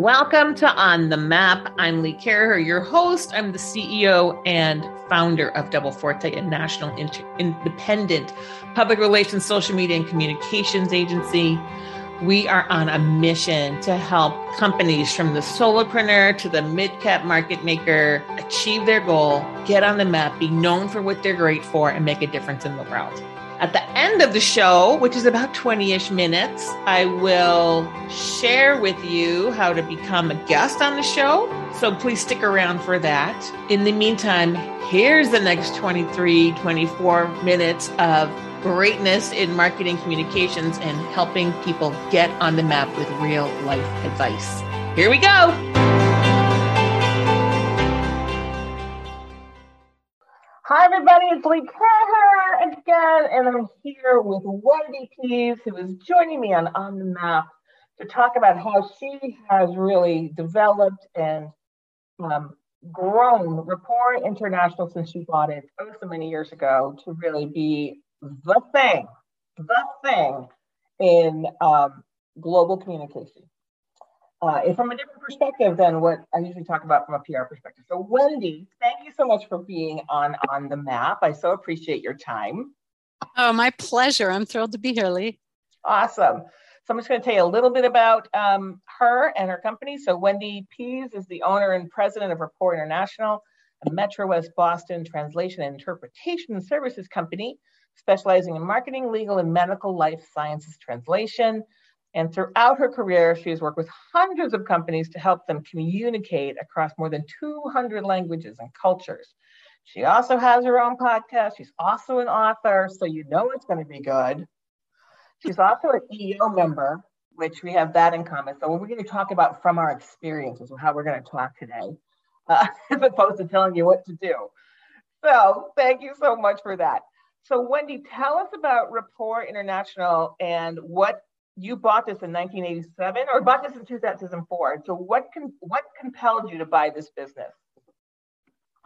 Welcome to On the Map. I'm Lee Caraher, your host. I'm the CEO and founder of Double Forte, a national inter- independent public relations, social media, and communications agency. We are on a mission to help companies from the solopreneur to the mid cap market maker achieve their goal, get on the map, be known for what they're great for, and make a difference in the world. At the end of the show, which is about 20 ish minutes, I will share with you how to become a guest on the show. So please stick around for that. In the meantime, here's the next 23, 24 minutes of greatness in marketing communications and helping people get on the map with real life advice. Here we go. Hi, everybody. It's Lee Caraher again, and I'm here with Wendy Pease, who is joining me on On the Map to talk about how she has really developed and um, grown Rapport International since she bought it oh so many years ago to really be the thing, the thing in um, global communication uh, from a different perspective than what I usually talk about from a PR perspective. So, Wendy, thank you so much for being on on the map. I so appreciate your time. Oh, my pleasure. I'm thrilled to be here, Lee. Awesome. So I'm just going to tell you a little bit about um, her and her company. So Wendy Pease is the owner and president of Rapport International, a Metro West Boston translation and interpretation services company specializing in marketing, legal, and medical life sciences translation. And throughout her career, she has worked with hundreds of companies to help them communicate across more than 200 languages and cultures. She also has her own podcast. She's also an author, so you know it's going to be good. She's also an EO member, which we have that in common. So we're going to talk about from our experiences, how we're going to talk today, uh, as opposed to telling you what to do. So thank you so much for that. So Wendy, tell us about Rapport International and what you bought this in 1987 or bought this in 2004. So what can what compelled you to buy this business?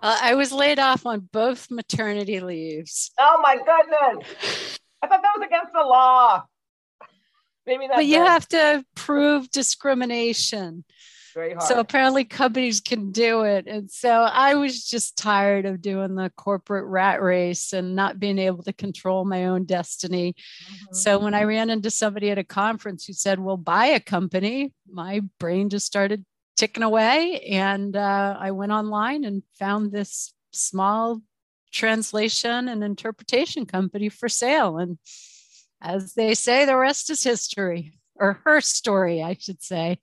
Uh, I was laid off on both maternity leaves. Oh my goodness! I thought that was against the law. Maybe not. But you have to prove discrimination very hard. So apparently companies can do it. And so I was just tired of doing the corporate rat race and not being able to control my own destiny. Mm-hmm. So when I ran into somebody at a conference who said, well, buy a company, my brain just started ticking away. And uh, I went online and found this small translation and interpretation company for sale. And as they say, the rest is history or her story, I should say.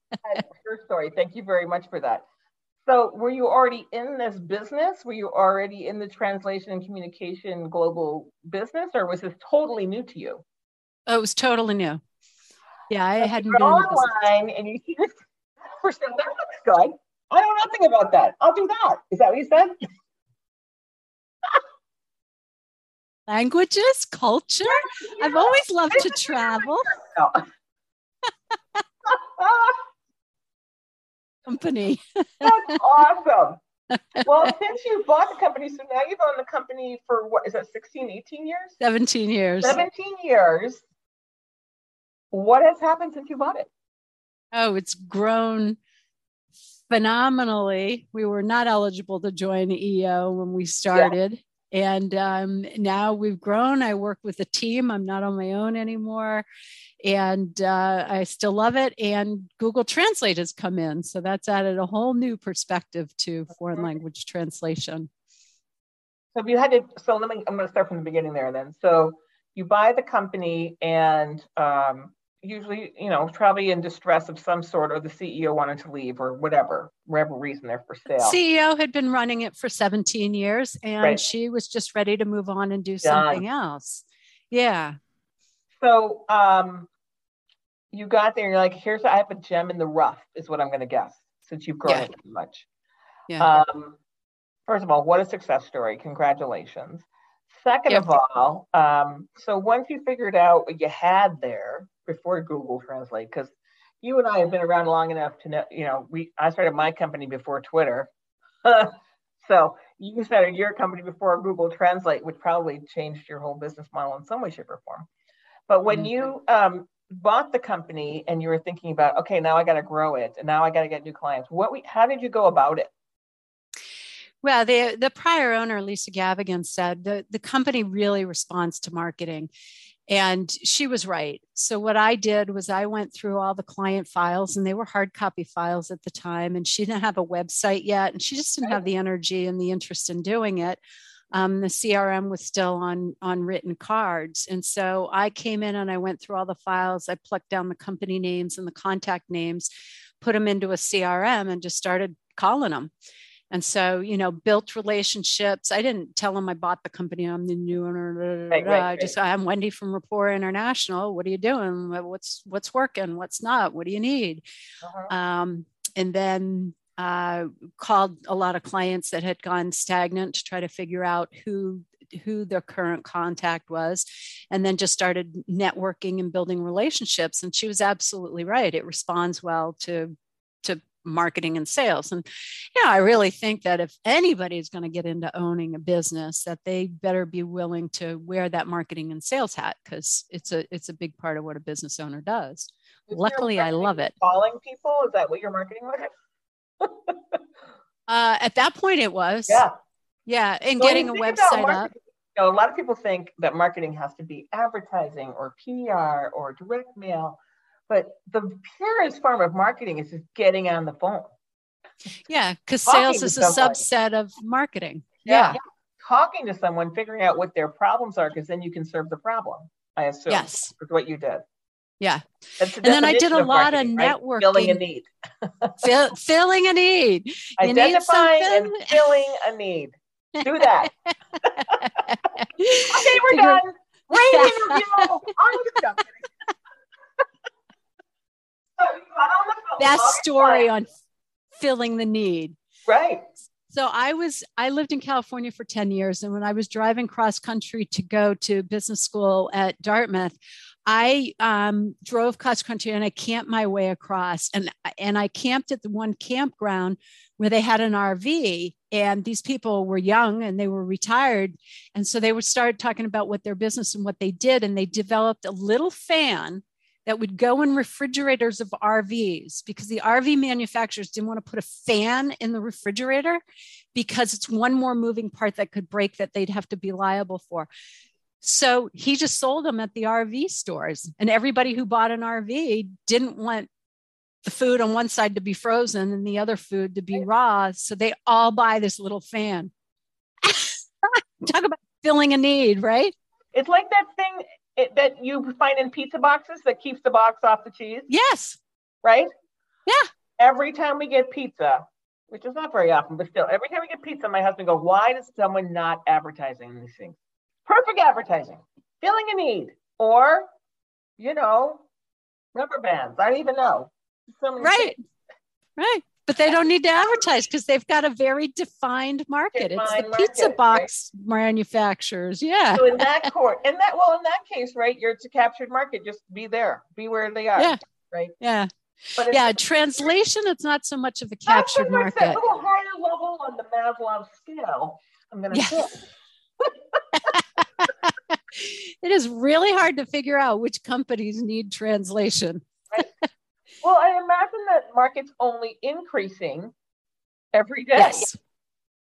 her story. Thank you very much for that. So, were you already in this business? Were you already in the translation and communication global business, or was this totally new to you? Oh, it was totally new. Yeah, I so hadn't been online, and you see this. First, that looks good. I know nothing about that. I'll do that. Is that what you said? Languages, culture. Yeah. I've always loved to travel. company. That's awesome. Well, since you bought the company, so now you've owned the company for what is that, 16, 18 years? 17 years. 17 years. What has happened since you bought it? Oh, it's grown phenomenally. We were not eligible to join EO when we started. Yeah. And um, now we've grown. I work with a team. I'm not on my own anymore and uh, I still love it. And Google Translate has come in, so that's added a whole new perspective to foreign language translation. So if you had to, so let me, I'm going to start from the beginning there then. So you buy the company, and um, usually, you know, probably in distress of some sort, or the CEO wanted to leave, or whatever, whatever reason they're for sale. CEO had been running it for 17 years, and right. she was just ready to move on and do something else. Yeah. So um, you got there, you're like, here's I have a gem in the rough, is what I'm going to guess, since you've grown yeah. it so much. Yeah. Um, first of all, what a success story! Congratulations. Second yep. of all, um, so once you figured out what you had there before Google Translate, because you and I have been around long enough to know, you know, we I started my company before Twitter. so you started your company before Google Translate, which probably changed your whole business model in some way, shape, or form. But when mm-hmm. you um, bought the company and you were thinking about, okay, now I got to grow it and now I got to get new clients. What we, how did you go about it? Well, the, the prior owner, Lisa Gavigan, said the, the company really responds to marketing. And she was right. So, what I did was I went through all the client files, and they were hard copy files at the time. And she didn't have a website yet, and she just didn't have the energy and the interest in doing it. Um, the CRM was still on on written cards, and so I came in and I went through all the files. I plucked down the company names and the contact names, put them into a CRM, and just started calling them. And so, you know, built relationships. I didn't tell them I bought the company. I'm the new owner. Right, right, I just I'm Wendy from Rapport International. What are you doing? What's what's working? What's not? What do you need? Uh-huh. Um, and then uh, called a lot of clients that had gone stagnant to try to figure out who who their current contact was and then just started networking and building relationships and she was absolutely right it responds well to to marketing and sales. And yeah, I really think that if anybody is going to get into owning a business, that they better be willing to wear that marketing and sales hat because it's a it's a big part of what a business owner does. Is Luckily, I love it. Calling people is that what your marketing was? uh, at that point, it was. Yeah. Yeah, and so getting a website up. You know, a lot of people think that marketing has to be advertising or PR or direct mail but the purest form of marketing is just getting on the phone. Yeah, because sales is a subset of marketing. Yeah. yeah. Talking to someone, figuring out what their problems are, because then you can serve the problem. I assume. Yes. Is what you did. Yeah. and then I did a lot of networking. Right? Filling a need. Fill, filling a need. You Identifying need and filling a need. Do that. okay, we're done. Great interview. Best story on filling the need. Right. So I was I lived in California for 10 years and when I was driving cross country to go to business school at Dartmouth I um, drove cross country and I camped my way across and and I camped at the one campground where they had an RV and these people were young and they were retired and so they would start talking about what their business and what they did and they developed a little fan that would go in refrigerators of RVs because the RV manufacturers didn't want to put a fan in the refrigerator because it's one more moving part that could break that they'd have to be liable for. So he just sold them at the RV stores. And everybody who bought an RV didn't want the food on one side to be frozen and the other food to be raw. So they all buy this little fan. Talk about filling a need, right? It's like that thing it, that you find in pizza boxes that keeps the box off the cheese? Yes. Right? Yeah. Every time we get pizza, which is not very often, but still, every time we get pizza, my husband goes, Why does someone not advertising these things? Perfect advertising, filling a need, or, you know, rubber bands. I don't even know. So right. Things. Right but they don't need to advertise because they've got a very defined market. Defined it's the market, pizza box right? manufacturers. Yeah. So in that court, in that well, in that case, right, you're it's a captured market. Just be there, be where they are. Yeah. Right. Yeah. But yeah, translation, it's not so much of a oh, captured so market. A little oh, higher level on the Maslow scale. I'm gonna say. it is really hard to figure out which companies need translation. Right. Well, I imagine that market's only increasing every day. Yes.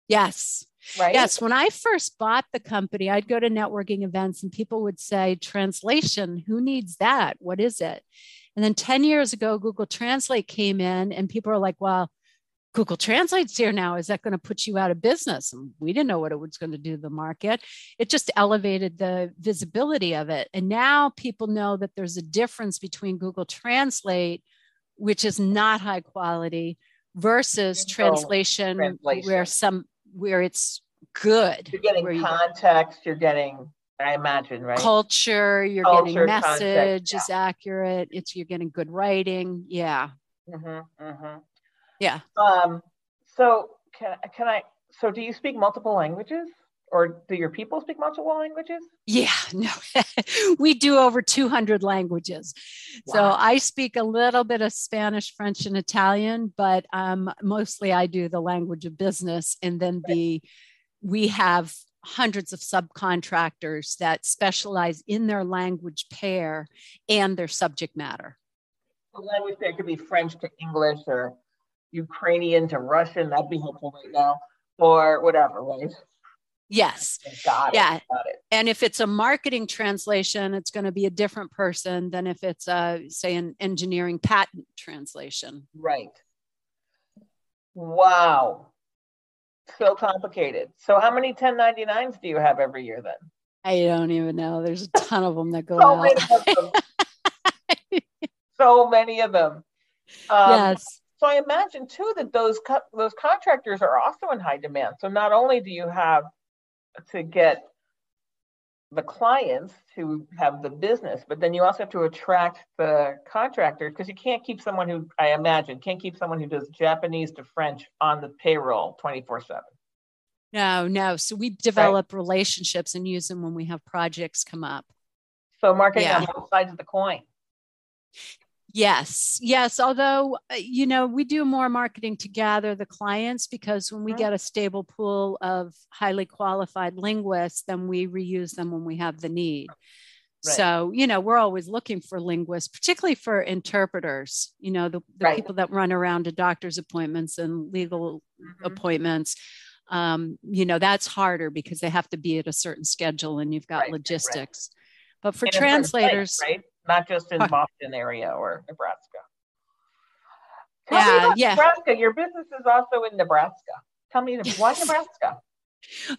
Yes. Right. Yes. When I first bought the company, I'd go to networking events and people would say, translation, who needs that? What is it? And then 10 years ago, Google Translate came in and people are like, well, Google Translate's here now. Is that going to put you out of business? And we didn't know what it was going to do to the market. It just elevated the visibility of it. And now people know that there's a difference between Google Translate which is not high quality versus translation, translation, where some where it's good. You're getting context, you're getting I imagine, right? Culture, you're Culture, getting message context, yeah. is accurate. It's you're getting good writing. Yeah. Mm-hmm, mm-hmm. Yeah. Um, so can, can I so do you speak multiple languages? Or do your people speak multiple languages? Yeah, no, we do over 200 languages. Wow. So I speak a little bit of Spanish, French, and Italian, but um, mostly I do the language of business. And then the we have hundreds of subcontractors that specialize in their language pair and their subject matter. The language pair could be French to English or Ukrainian to Russian. That'd be helpful right now, or whatever, right? Yes. Got it. Yeah. Got it. And if it's a marketing translation, it's going to be a different person than if it's a, say, an engineering patent translation. Right. Wow. So complicated. So how many 1099s do you have every year then? I don't even know. There's a ton of them that go so out. Many of them. so many of them. Um, yes. So I imagine too that those co- those contractors are also in high demand. So not only do you have to get the clients to have the business, but then you also have to attract the contractors because you can't keep someone who I imagine can't keep someone who does Japanese to French on the payroll 24 7. No, no. So we develop right. relationships and use them when we have projects come up. So marketing yeah. on both sides of the coin. Yes, yes. Although, uh, you know, we do more marketing to gather the clients because when we mm-hmm. get a stable pool of highly qualified linguists, then we reuse them when we have the need. Right. So, you know, we're always looking for linguists, particularly for interpreters, you know, the, the right. people that run around to doctor's appointments and legal mm-hmm. appointments. Um, you know, that's harder because they have to be at a certain schedule and you've got right. logistics. But for translators, place, right? Not just in Boston area or Nebraska. Tell yeah, yeah. Nebraska. Your business is also in Nebraska. Tell me why Nebraska?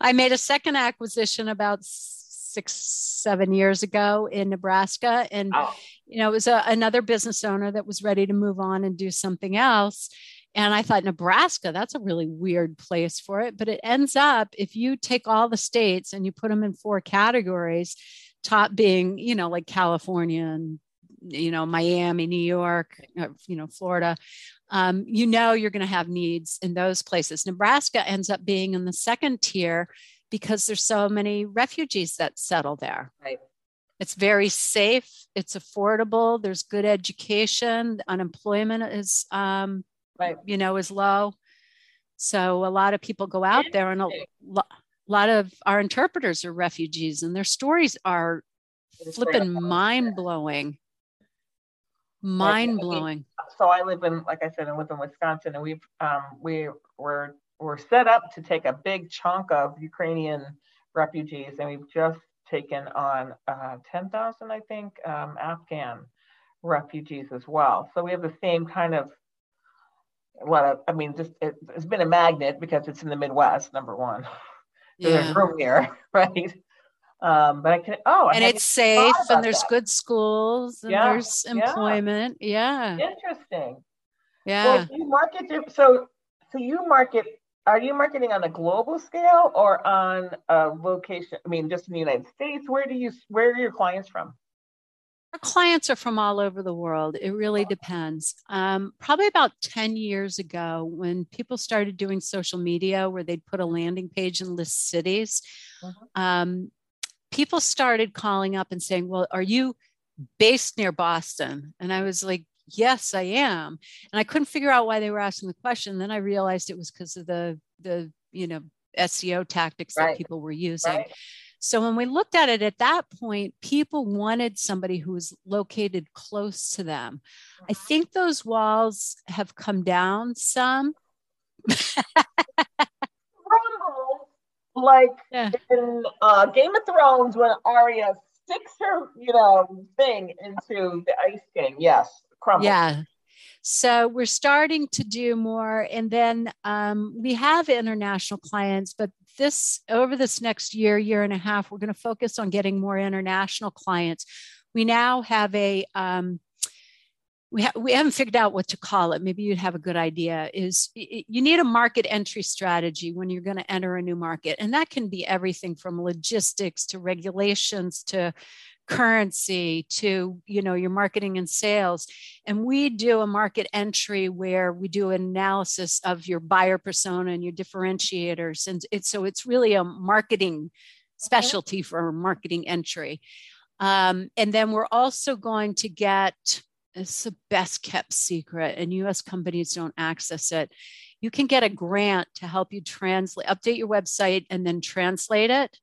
I made a second acquisition about six, seven years ago in Nebraska, and oh. you know it was a, another business owner that was ready to move on and do something else. And I thought Nebraska, that's a really weird place for it. But it ends up, if you take all the states and you put them in four categories, top being, you know, like California and, you know, Miami, New York, uh, you know, Florida, um, you know, you're going to have needs in those places. Nebraska ends up being in the second tier because there's so many refugees that settle there. Right. It's very safe. It's affordable. There's good education. Unemployment is, um, right. you know, is low. So a lot of people go out there and a lot a lot of our interpreters are refugees and their stories are flipping mind blowing mind blowing so i live in like i said i live in wisconsin and we've um, we were we're set up to take a big chunk of ukrainian refugees and we've just taken on uh, 10,000 i think um, afghan refugees as well. So we have the same kind of a lot of i mean just it, it's been a magnet because it's in the midwest number one yeah. room here, right? Um, but I can oh, and it's safe, and there's that. good schools, and yeah. there's employment. Yeah. yeah. Interesting. Yeah. Well, you market so so you market. Are you marketing on a global scale or on a location? I mean, just in the United States. Where do you where are your clients from? Our clients are from all over the world. It really depends. Um, probably about 10 years ago, when people started doing social media where they'd put a landing page and list cities, uh-huh. um, people started calling up and saying, Well, are you based near Boston? And I was like, Yes, I am. And I couldn't figure out why they were asking the question. Then I realized it was because of the, the, you know, SEO tactics right. that people were using. Right. So when we looked at it at that point, people wanted somebody who was located close to them. I mm-hmm. think those walls have come down some. like yeah. in uh, Game of Thrones when Arya sticks her, you know, thing into the ice king. Yes, crumble. Yeah. So we're starting to do more, and then um, we have international clients, but this over this next year, year and a half, we're going to focus on getting more international clients. We now have a um, we, ha- we haven't figured out what to call it. Maybe you'd have a good idea. Is you need a market entry strategy when you're going to enter a new market, and that can be everything from logistics to regulations to currency to you know your marketing and sales and we do a market entry where we do an analysis of your buyer persona and your differentiators and it's so it's really a marketing specialty for marketing entry um, and then we're also going to get it's the best kept secret, and US companies don't access it. You can get a grant to help you translate, update your website, and then translate it,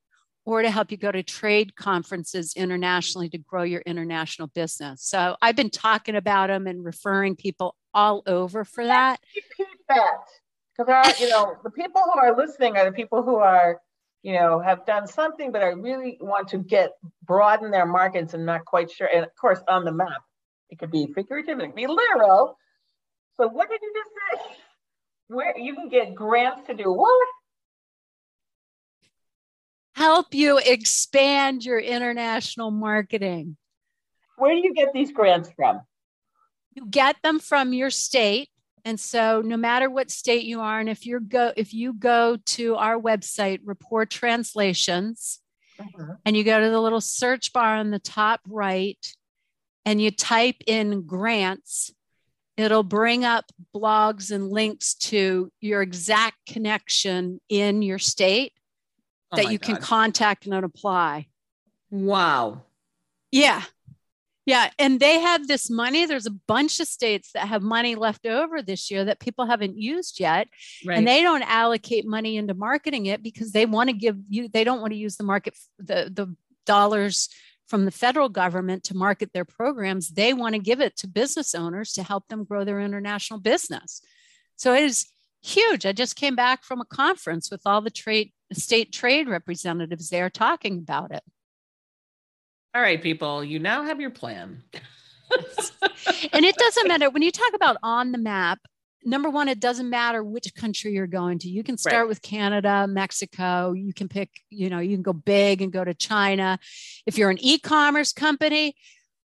or to help you go to trade conferences internationally to grow your international business. So I've been talking about them and referring people all over for that. Repeat that. Because you know, the people who are listening are the people who are you know, have done something, but I really want to get broaden their markets and not quite sure. And of course, on the map, it could be figurative, it could be literal. So what did you just say? Where you can get grants to do what? Help you expand your international marketing. Where do you get these grants from? You get them from your state and so no matter what state you are, and if you go if you go to our website, Rapport translations, uh-huh. and you go to the little search bar on the top right and you type in grants, it'll bring up blogs and links to your exact connection in your state oh that you God. can contact and apply. Wow. Yeah. Yeah, and they have this money. There's a bunch of states that have money left over this year that people haven't used yet. Right. And they don't allocate money into marketing it because they want to give you they don't want to use the market the the dollars from the federal government to market their programs. They want to give it to business owners to help them grow their international business. So it is huge. I just came back from a conference with all the trade state trade representatives there talking about it. All right, people, you now have your plan. and it doesn't matter when you talk about on the map. Number one, it doesn't matter which country you're going to. You can start right. with Canada, Mexico. You can pick, you know, you can go big and go to China. If you're an e commerce company,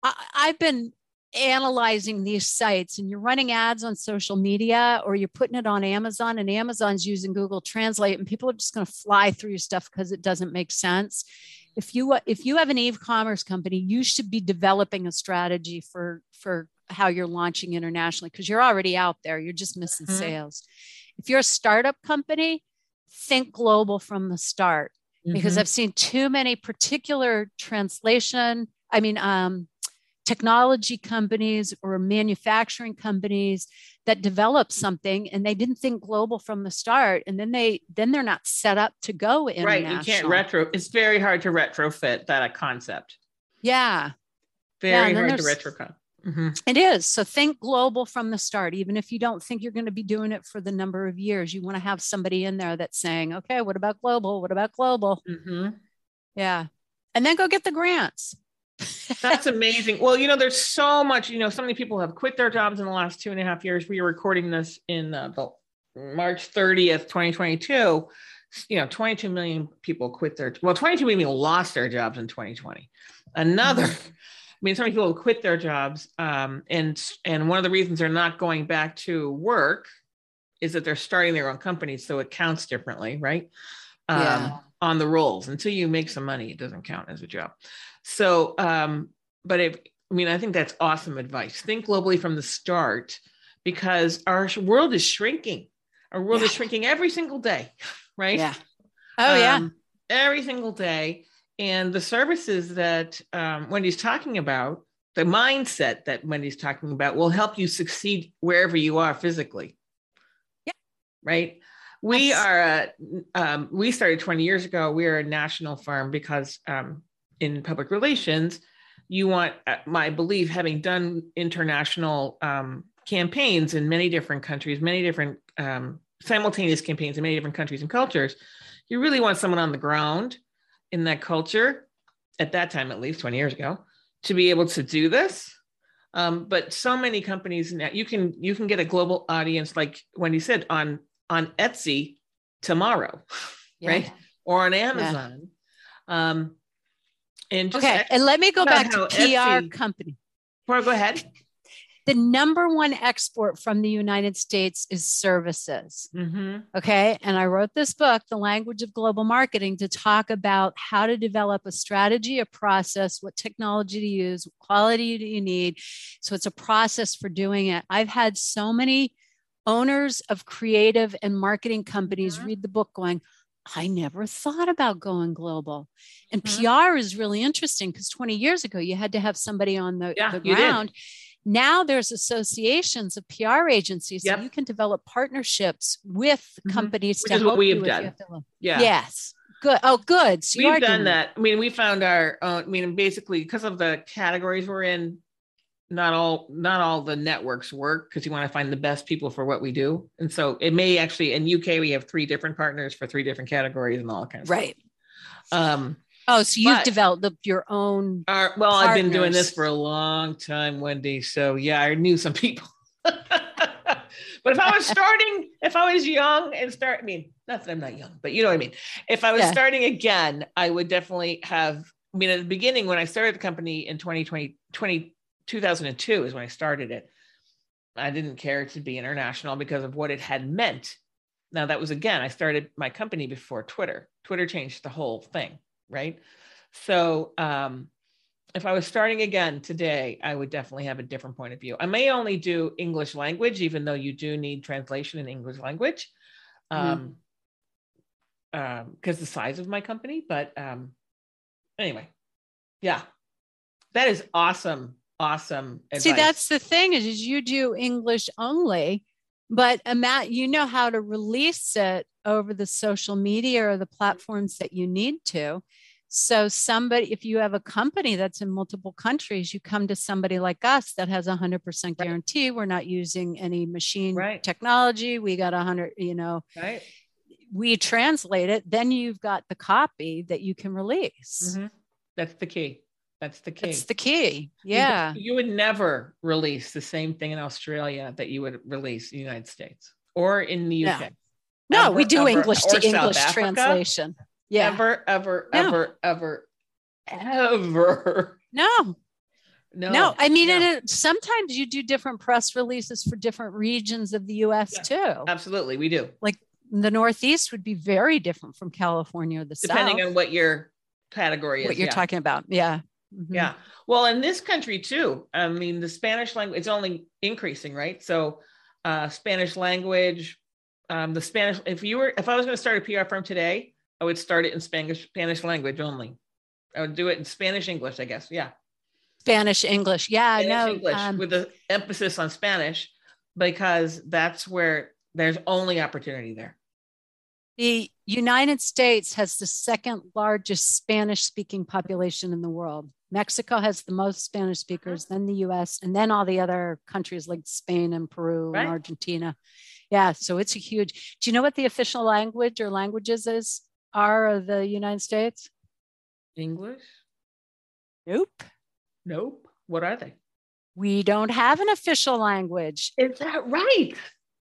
I, I've been analyzing these sites and you're running ads on social media or you're putting it on Amazon and Amazon's using Google Translate and people are just going to fly through your stuff because it doesn't make sense if you if you have an e-commerce company you should be developing a strategy for for how you're launching internationally because you're already out there you're just missing mm-hmm. sales. If you're a startup company think global from the start mm-hmm. because i've seen too many particular translation i mean um, technology companies or manufacturing companies that develop something and they didn't think global from the start and then they then they're not set up to go in right you can't retro it's very hard to retrofit that a concept. Yeah. Very yeah, hard to retro mm-hmm. it is so think global from the start even if you don't think you're going to be doing it for the number of years you want to have somebody in there that's saying okay what about global what about global mm-hmm. yeah and then go get the grants that's amazing. Well, you know, there's so much, you know, so many people have quit their jobs in the last two and a half years. We are recording this in uh, the March 30th, 2022. You know, 22 million people quit their, well, 22 million lost their jobs in 2020. Another, mm-hmm. I mean, so many people quit their jobs. Um, and, and one of the reasons they're not going back to work is that they're starting their own companies. So it counts differently, right? Um, yeah. On the rolls. Until you make some money, it doesn't count as a job. So, um, but if, I mean, I think that's awesome advice. Think globally from the start because our world is shrinking. Our world yeah. is shrinking every single day, right? Yeah. Oh, um, yeah. Every single day. And the services that um, Wendy's talking about, the mindset that Wendy's talking about will help you succeed wherever you are physically. Yeah. Right. We yes. are, a, um, we started 20 years ago. We are a national firm because um, in public relations, you want, uh, my belief, having done international um, campaigns in many different countries, many different um, simultaneous campaigns in many different countries and cultures, you really want someone on the ground in that culture, at that time at least 20 years ago, to be able to do this. Um, but so many companies now you can you can get a global audience like Wendy said on on Etsy tomorrow, yeah. right? Or on Amazon. Yeah. Um, and okay, and let me go back to PR Etsy, company. Well, go ahead. The number one export from the United States is services. Mm-hmm. Okay. And I wrote this book, The Language of Global Marketing, to talk about how to develop a strategy, a process, what technology to use, what quality do you need. So it's a process for doing it. I've had so many owners of creative and marketing companies mm-hmm. read the book going, I never thought about going global. And mm-hmm. PR is really interesting because 20 years ago, you had to have somebody on the, yeah, the ground. Now there's associations of PR agencies yep. so you can develop partnerships with mm-hmm. companies Which to is help what we have done. Yeah. Yes. Good. Oh, good. So we've done that. I mean, we found our. Uh, I mean, basically, because of the categories we're in, not all not all the networks work because you want to find the best people for what we do and so it may actually in uk we have three different partners for three different categories and all kinds right stuff. um oh so you've developed the, your own our, well partners. i've been doing this for a long time wendy so yeah i knew some people but if i was starting if i was young and start i mean not that i'm not young but you know what i mean if i was yeah. starting again i would definitely have I mean, at the beginning, when I started the company in 2020, 20, 2002 is when I started it. I didn't care to be international because of what it had meant. Now, that was again, I started my company before Twitter. Twitter changed the whole thing, right? So, um, if I was starting again today, I would definitely have a different point of view. I may only do English language, even though you do need translation in English language, um, because mm. um, the size of my company. But um, anyway, yeah, that is awesome awesome advice. see that's the thing is, is you do english only but Matt, you know how to release it over the social media or the platforms that you need to so somebody if you have a company that's in multiple countries you come to somebody like us that has a 100% guarantee right. we're not using any machine right. technology we got a 100 you know right we translate it then you've got the copy that you can release mm-hmm. that's the key that's the key. That's the key. Yeah. You, you, would never release the same thing in Australia that you would release in the United States or in the UK. No, no we do ever, English to English translation. Yeah. Ever, ever, no. ever, ever, ever. No. No, no, I mean, no. It, sometimes you do different press releases for different regions of the US yeah, too. Absolutely, we do. Like the Northeast would be very different from California or the Depending South. Depending on what your category is. What you're yeah. talking about. Yeah. Mm-hmm. Yeah. Well, in this country too, I mean, the Spanish language, it's only increasing, right? So, uh, Spanish language, um, the Spanish, if you were, if I was going to start a PR firm today, I would start it in Spanish, Spanish language only. I would do it in Spanish, English, I guess. Yeah. Spanish, English. Yeah. Spanish, no. English um, with the emphasis on Spanish because that's where there's only opportunity there. The United States has the second largest Spanish speaking population in the world. Mexico has the most Spanish speakers, then the US, and then all the other countries like Spain and Peru right. and Argentina. Yeah, so it's a huge. Do you know what the official language or languages is are of the United States? English? Nope. Nope. What are they? We don't have an official language. Is that right?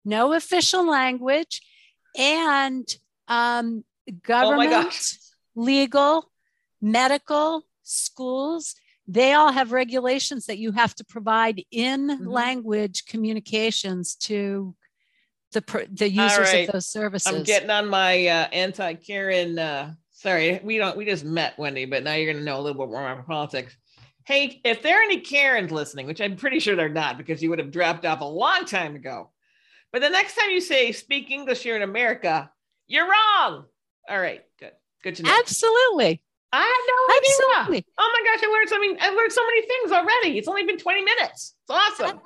No official language. And um, oh government, oh legal, medical, schools, they all have regulations that you have to provide in mm-hmm. language communications to the the users right. of those services. I'm getting on my uh, anti Karen. Uh, sorry, we don't. We just met Wendy, but now you're going to know a little bit more about politics. Hey, if there are any Karens listening, which I'm pretty sure they're not, because you would have dropped off a long time ago. But the next time you say speak English here in America, you're wrong. All right, good, good to know. Absolutely. I had no Absolutely. idea. Oh my gosh, I learned something. I learned so many things already. It's only been 20 minutes. It's awesome.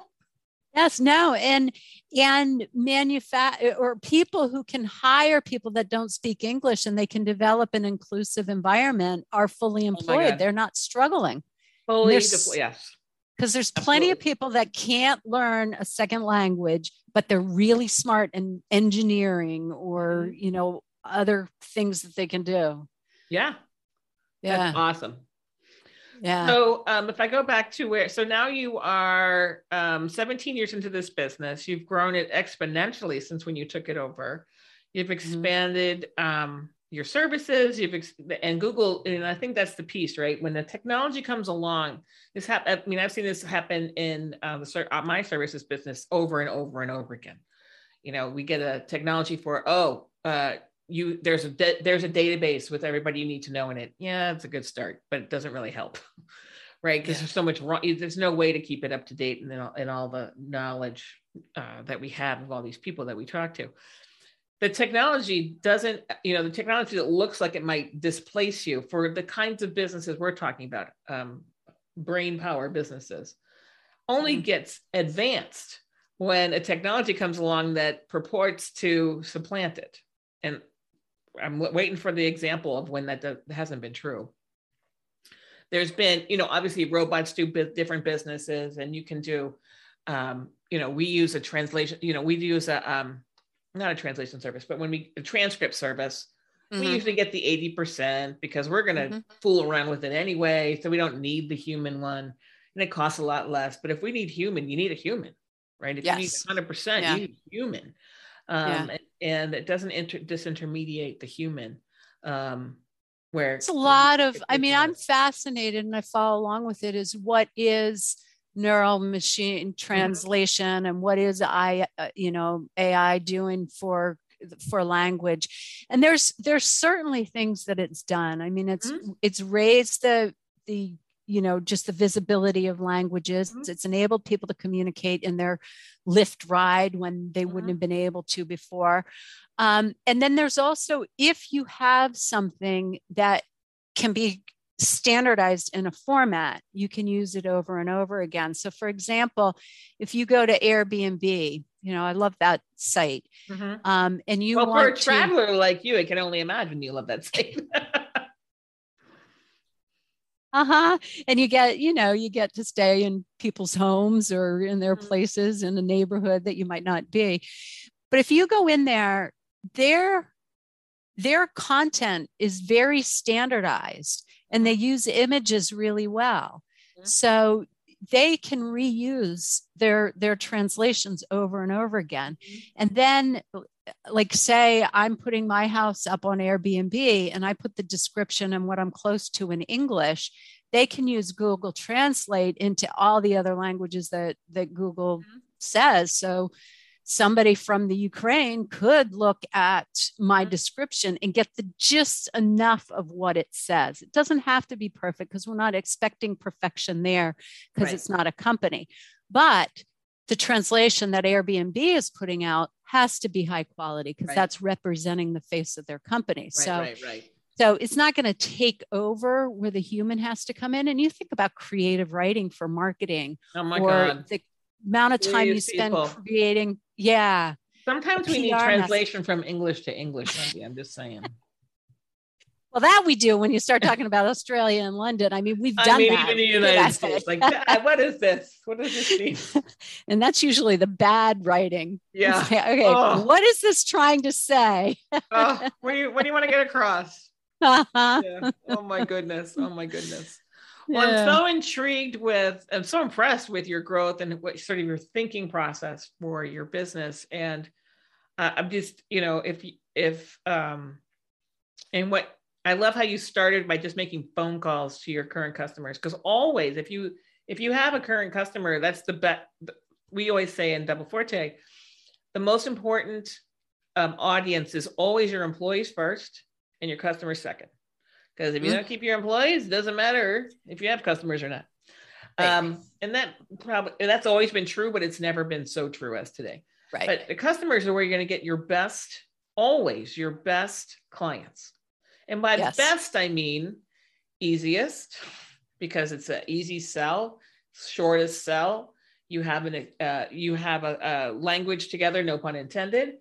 Yes, no, and and manufacture or people who can hire people that don't speak English and they can develop an inclusive environment are fully oh employed. Oh They're not struggling. Fully deployed, yes. Because there's Absolutely. plenty of people that can't learn a second language, but they're really smart in engineering or mm-hmm. you know other things that they can do. Yeah, yeah. That's awesome. Yeah. So um, if I go back to where, so now you are um, 17 years into this business, you've grown it exponentially since when you took it over. You've mm-hmm. expanded mm-hmm. um, your services. You've ex- and Google, and I think that's the piece, right? When the technology comes along, this happen. I mean, I've seen this happen in uh, the uh, my services business over and over and over again. You know, we get a technology for oh, uh, you there's a there's a database with everybody you need to know in it. Yeah, it's a good start, but it doesn't really help, right? Because yeah. there's so much wrong. There's no way to keep it up to date and all, and all the knowledge uh, that we have of all these people that we talk to. The technology doesn't, you know, the technology that looks like it might displace you for the kinds of businesses we're talking about, um, brain power businesses. only mm-hmm. gets advanced when a technology comes along that purports to supplant it. And I'm waiting for the example of when that does, hasn't been true. There's been, you know, obviously robots do different businesses, and you can do, um, you know, we use a translation, you know, we use a, um, not a translation service, but when we, a transcript service, mm-hmm. we usually get the 80% because we're going to mm-hmm. fool around with it anyway. So we don't need the human one and it costs a lot less. But if we need human, you need a human, right? If yes. you need 100%, you need human. Um, yeah. and, and, it doesn't inter- disintermediate the human. Um, where it's a lot of, I mean, I'm fascinated and I follow along with it is what is neural machine mm-hmm. translation and what is I, uh, you know, AI doing for for language and there's there's certainly things that it's done i mean it's mm-hmm. it's raised the the you know just the visibility of languages mm-hmm. it's enabled people to communicate in their lift ride when they mm-hmm. wouldn't have been able to before um, and then there's also if you have something that can be standardized in a format you can use it over and over again so for example if you go to airbnb you know i love that site mm-hmm. um, and you well for a traveler to, like you i can only imagine you love that site uh-huh and you get you know you get to stay in people's homes or in their mm-hmm. places in a neighborhood that you might not be but if you go in there their their content is very standardized and they use images really well mm-hmm. so they can reuse their their translations over and over again mm-hmm. and then like say i'm putting my house up on airbnb and i put the description and what i'm close to in english they can use google translate into all the other languages that that google mm-hmm. says so somebody from the ukraine could look at my mm-hmm. description and get the just enough of what it says it doesn't have to be perfect because we're not expecting perfection there because right. it's not a company but the translation that Airbnb is putting out has to be high quality because right. that's representing the face of their company. Right, so, right, right. so it's not going to take over where the human has to come in. And you think about creative writing for marketing oh my or God. the amount of time you spend people. creating. Yeah. Sometimes we need translation from English to English. I'm just saying. Well, that we do when you start talking about Australia and London. I mean, we've done I mean, that. Even the United States, like, what is this? What does this mean? and that's usually the bad writing. Yeah. okay. Oh. What is this trying to say? oh, what do you What do you want to get across? Uh-huh. Yeah. Oh my goodness. Oh my goodness. Well, yeah. I'm so intrigued with, I'm so impressed with your growth and what sort of your thinking process for your business. And uh, I'm just, you know, if, if, um, and what I love how you started by just making phone calls to your current customers because always if you if you have a current customer, that's the best. We always say in Double Forte, the most important um, audience is always your employees first and your customers second. Because if you mm-hmm. don't keep your employees, it doesn't matter if you have customers or not. Um, and that probably that's always been true, but it's never been so true as today. Right. But the customers are where you're going to get your best, always your best clients. And by yes. best, I mean easiest because it's an easy sell, shortest sell. You have an uh, you have a, a, language together, no pun intended,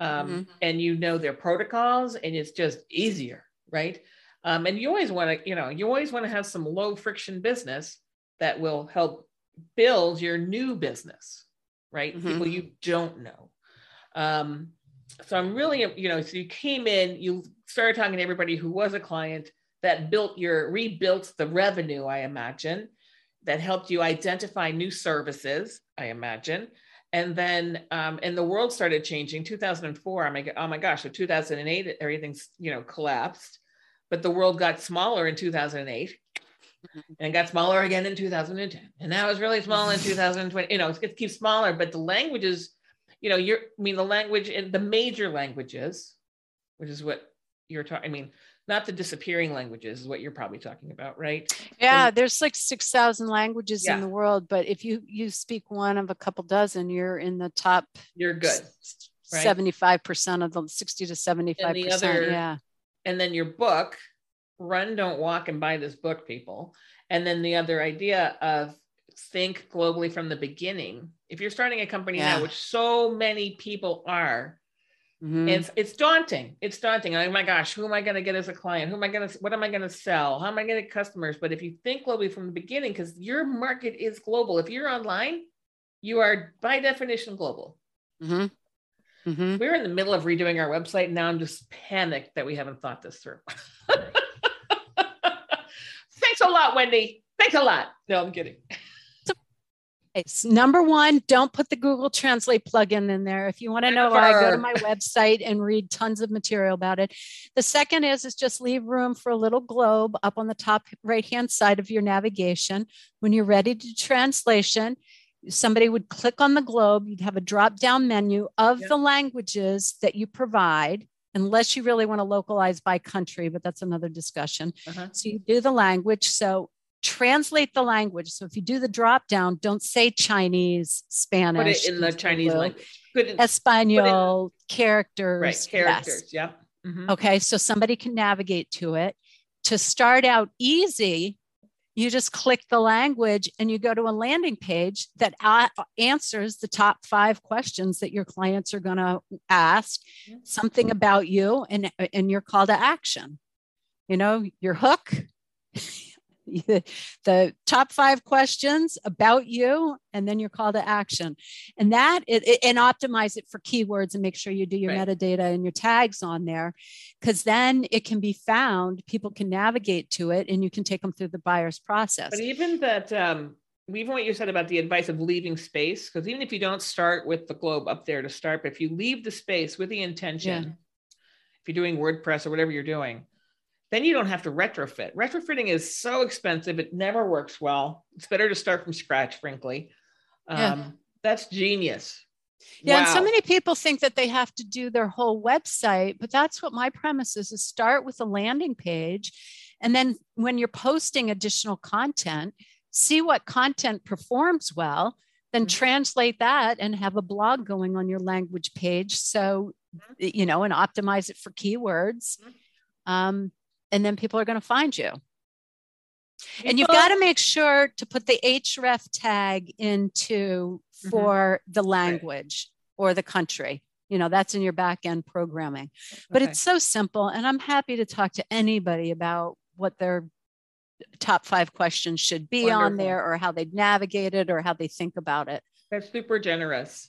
um, mm-hmm. and you know their protocols, and it's just easier, right? Um, and you always want to, you know, you always want to have some low friction business that will help build your new business, right? Mm-hmm. People you don't know. Um, so I'm really, you know, so you came in, you started talking to everybody who was a client that built your, rebuilt the revenue, I imagine, that helped you identify new services, I imagine. And then, um, and the world started changing. 2004, I'm like, oh my gosh, so 2008, everything's, you know, collapsed. But the world got smaller in 2008 mm-hmm. and it got smaller again in 2010. And now it's really small in 2020. You know, it keeps smaller, but the languages you know, you're, I mean, the language in the major languages, which is what you're talking, I mean, not the disappearing languages is what you're probably talking about, right? Yeah, and, there's like 6,000 languages yeah. in the world, but if you you speak one of a couple dozen, you're in the top. You're good. Right? 75% of the 60 to 75%. And the other, yeah. And then your book, Run, Don't Walk and Buy This Book, people. And then the other idea of think globally from the beginning, if you're starting a company yeah. now, which so many people are, mm-hmm. it's it's daunting. It's daunting. Oh my gosh, who am I going to get as a client? Who am I going to? What am I going to sell? How am I going to get customers? But if you think globally from the beginning, because your market is global. If you're online, you are by definition global. Mm-hmm. Mm-hmm. We're in the middle of redoing our website. Now I'm just panicked that we haven't thought this through. Thanks a lot, Wendy. Thanks a lot. No, I'm kidding. Number one, don't put the Google Translate plugin in there. If you want to know why, go to my website and read tons of material about it. The second is is just leave room for a little globe up on the top right hand side of your navigation. When you're ready to translation, somebody would click on the globe. You'd have a drop down menu of yep. the languages that you provide unless you really want to localize by country, but that's another discussion. Uh-huh. So you do the language. So translate the language. So if you do the drop down, don't say Chinese, Spanish. Put it in the Chinese language. Put Espanol, put characters. Right, characters. Yes. Yeah. Mm-hmm. Okay. So somebody can navigate to it. To start out easy, you just click the language and you go to a landing page that answers the top five questions that your clients are going to ask something about you and, and your call to action you know your hook the top five questions about you and then your call to action and that it, it, and optimize it for keywords and make sure you do your right. metadata and your tags on there because then it can be found people can navigate to it and you can take them through the buyer's process but even that um even what you said about the advice of leaving space because even if you don't start with the globe up there to start but if you leave the space with the intention yeah. if you're doing wordpress or whatever you're doing then you don't have to retrofit. Retrofitting is so expensive, it never works well. It's better to start from scratch, frankly. Um, yeah. That's genius. Yeah, wow. and so many people think that they have to do their whole website, but that's what my premise is: is start with a landing page, and then when you're posting additional content, see what content performs well, then mm-hmm. translate that and have a blog going on your language page. So, mm-hmm. you know, and optimize it for keywords. Mm-hmm. Um, and then people are going to find you. People, and you've got to make sure to put the href tag into mm-hmm. for mm-hmm. the language right. or the country. You know, that's in your back end programming. Okay. But it's so simple. And I'm happy to talk to anybody about what their top five questions should be Wonderful. on there or how they navigate it or how they think about it. That's super generous.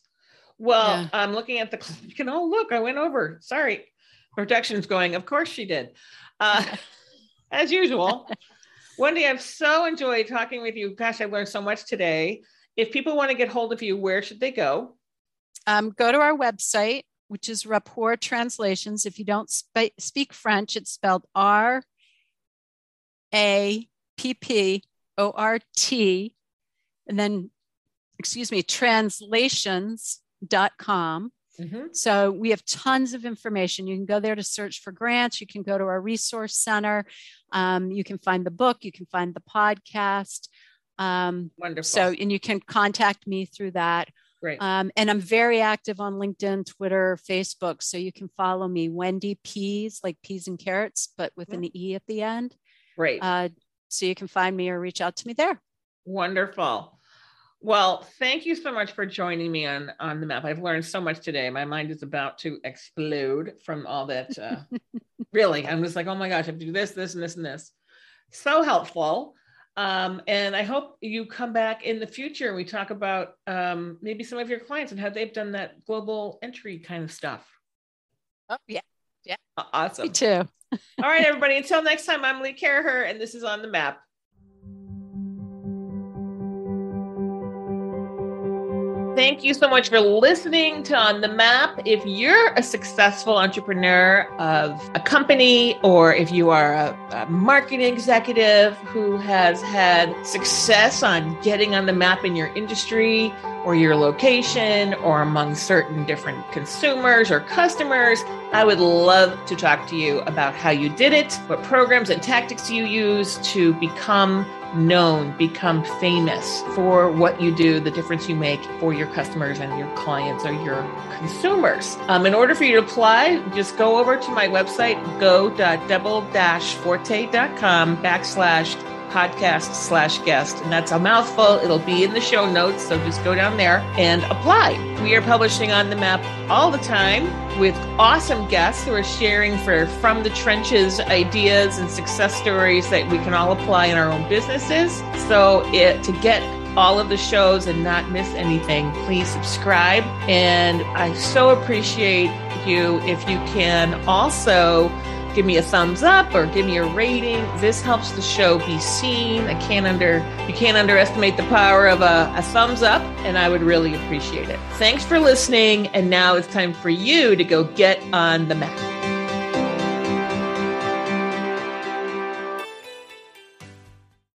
Well, yeah. I'm looking at the, you can, oh, look, I went over. Sorry. Production's going, of course she did. Uh, as usual. Wendy, I've so enjoyed talking with you. Gosh, I've learned so much today. If people want to get hold of you, where should they go? Um, go to our website, which is Rapport Translations. If you don't sp- speak French, it's spelled R A P P O R T, and then, excuse me, translations.com. Mm-hmm. So we have tons of information. You can go there to search for grants. You can go to our resource center. Um, you can find the book. You can find the podcast. Um, Wonderful. So, and you can contact me through that. Great. Um, and I'm very active on LinkedIn, Twitter, Facebook. So you can follow me, Wendy Pease, like peas and carrots, but with mm-hmm. an E at the end. Great. Uh, so you can find me or reach out to me there. Wonderful. Well, thank you so much for joining me on on the map. I've learned so much today. My mind is about to explode from all that. Uh, really, I'm just like, oh my gosh, I have to do this, this, and this, and this. So helpful. Um, and I hope you come back in the future and we talk about um, maybe some of your clients and how they've done that global entry kind of stuff. Oh yeah, yeah, awesome. Me too. all right, everybody. Until next time, I'm Lee Caraher, and this is on the map. Thank you so much for listening to On the Map. If you're a successful entrepreneur of a company, or if you are a, a, marketing executive who has had success on getting on the map in your industry or your location or among certain different consumers or customers, I would love to talk to you about how you did it, what programs and tactics you use to become known, become famous for what you do, the difference you make for your customers and your clients or your consumers. Um, in order for you to apply, just go over to my website, go.double-forte.com backslash podcast slash guest. And that's a mouthful. It'll be in the show notes. So just go down there and apply. We are publishing on the map all the time with awesome guests who are sharing for from the trenches ideas and success stories that we can all apply in our own businesses. So it, to get all of the shows and not miss anything, please subscribe. And I so appreciate you if you can also give me a thumbs up or give me a rating. This helps the show be seen. I can't under you can't underestimate the power of a, a, thumbs up, and I would really appreciate it. Thanks for listening, and now it's time for you to go get on the map.